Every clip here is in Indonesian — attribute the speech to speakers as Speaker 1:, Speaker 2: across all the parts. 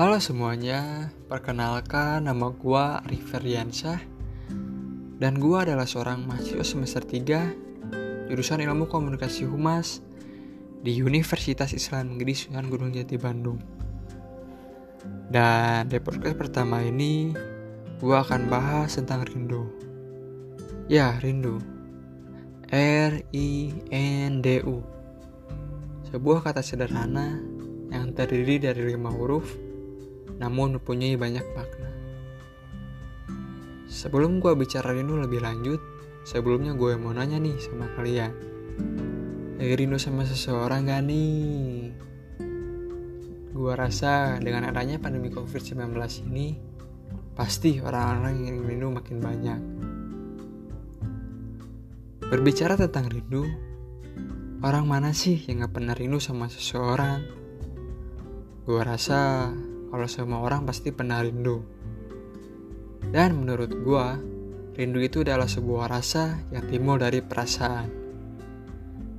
Speaker 1: Halo semuanya, perkenalkan nama gua Riferiansyah dan gua adalah seorang mahasiswa semester 3 jurusan Ilmu Komunikasi Humas di Universitas Islam Negeri Sunan Gunung Jati Bandung. Dan di podcast pertama ini gua akan bahas tentang rindu. Ya, rindu. R I N D U. Sebuah kata sederhana yang terdiri dari lima huruf namun mempunyai banyak makna. Sebelum gue bicara rindu lebih lanjut, sebelumnya gue mau nanya nih sama kalian. Lagi rindu sama seseorang gak nih? Gue rasa dengan adanya pandemi COVID-19 ini, pasti orang-orang yang rindu makin banyak. Berbicara tentang rindu, orang mana sih yang gak pernah rindu sama seseorang? Gue rasa kalau semua orang pasti pernah rindu. Dan menurut gua, rindu itu adalah sebuah rasa yang timbul dari perasaan.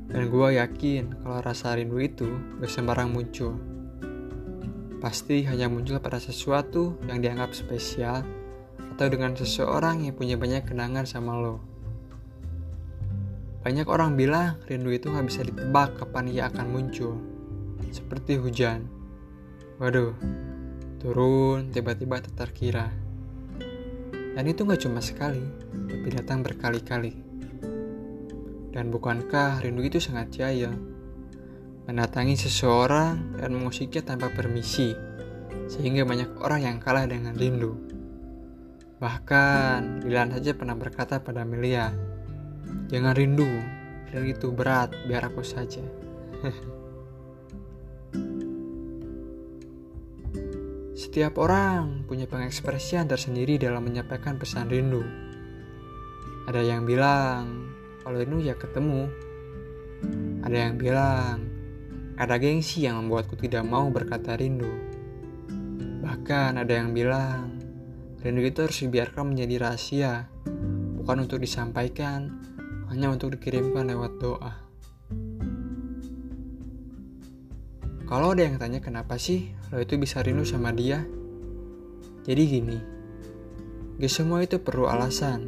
Speaker 1: Dan gua yakin kalau rasa rindu itu gak sembarang muncul. Pasti hanya muncul pada sesuatu yang dianggap spesial atau dengan seseorang yang punya banyak kenangan sama lo. Banyak orang bilang rindu itu gak bisa ditebak kapan ia akan muncul. Seperti hujan. Waduh, turun tiba-tiba tak terkira. Dan itu gak cuma sekali, tapi datang berkali-kali. Dan bukankah rindu itu sangat jaya? Mendatangi seseorang dan mengusiknya tanpa permisi, sehingga banyak orang yang kalah dengan rindu. Bahkan, Dilan saja pernah berkata pada Melia, Jangan rindu, rindu itu berat, biar aku saja. Setiap orang punya pengekspresian tersendiri dalam menyampaikan pesan rindu. Ada yang bilang, kalau rindu ya ketemu. Ada yang bilang, ada gengsi yang membuatku tidak mau berkata rindu. Bahkan ada yang bilang, rindu itu harus dibiarkan menjadi rahasia, bukan untuk disampaikan, hanya untuk dikirimkan lewat doa. Kalau ada yang tanya kenapa sih lo itu bisa rindu sama dia? Jadi gini, gak semua itu perlu alasan.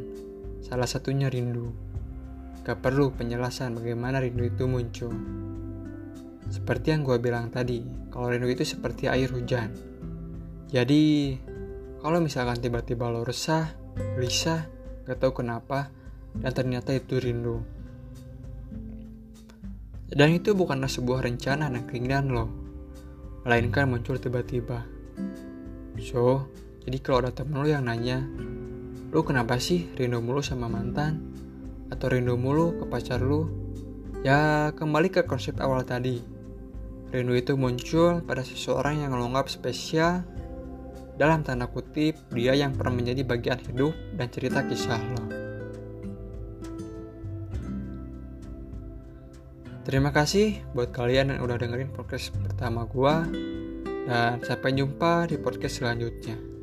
Speaker 1: Salah satunya rindu. Gak perlu penjelasan bagaimana rindu itu muncul. Seperti yang gue bilang tadi, kalau rindu itu seperti air hujan. Jadi, kalau misalkan tiba-tiba lo resah, gelisah, gak tahu kenapa, dan ternyata itu rindu. Dan itu bukanlah sebuah rencana dan keinginan lo, melainkan muncul tiba-tiba. So, jadi kalau ada temen lo yang nanya, lo kenapa sih rindu mulu sama mantan? Atau rindu mulu ke pacar lo? Ya, kembali ke konsep awal tadi. Rindu itu muncul pada seseorang yang lo spesial dalam tanda kutip dia yang pernah menjadi bagian hidup dan cerita kisah lo. Terima kasih buat kalian yang udah dengerin podcast pertama gua dan sampai jumpa di podcast selanjutnya.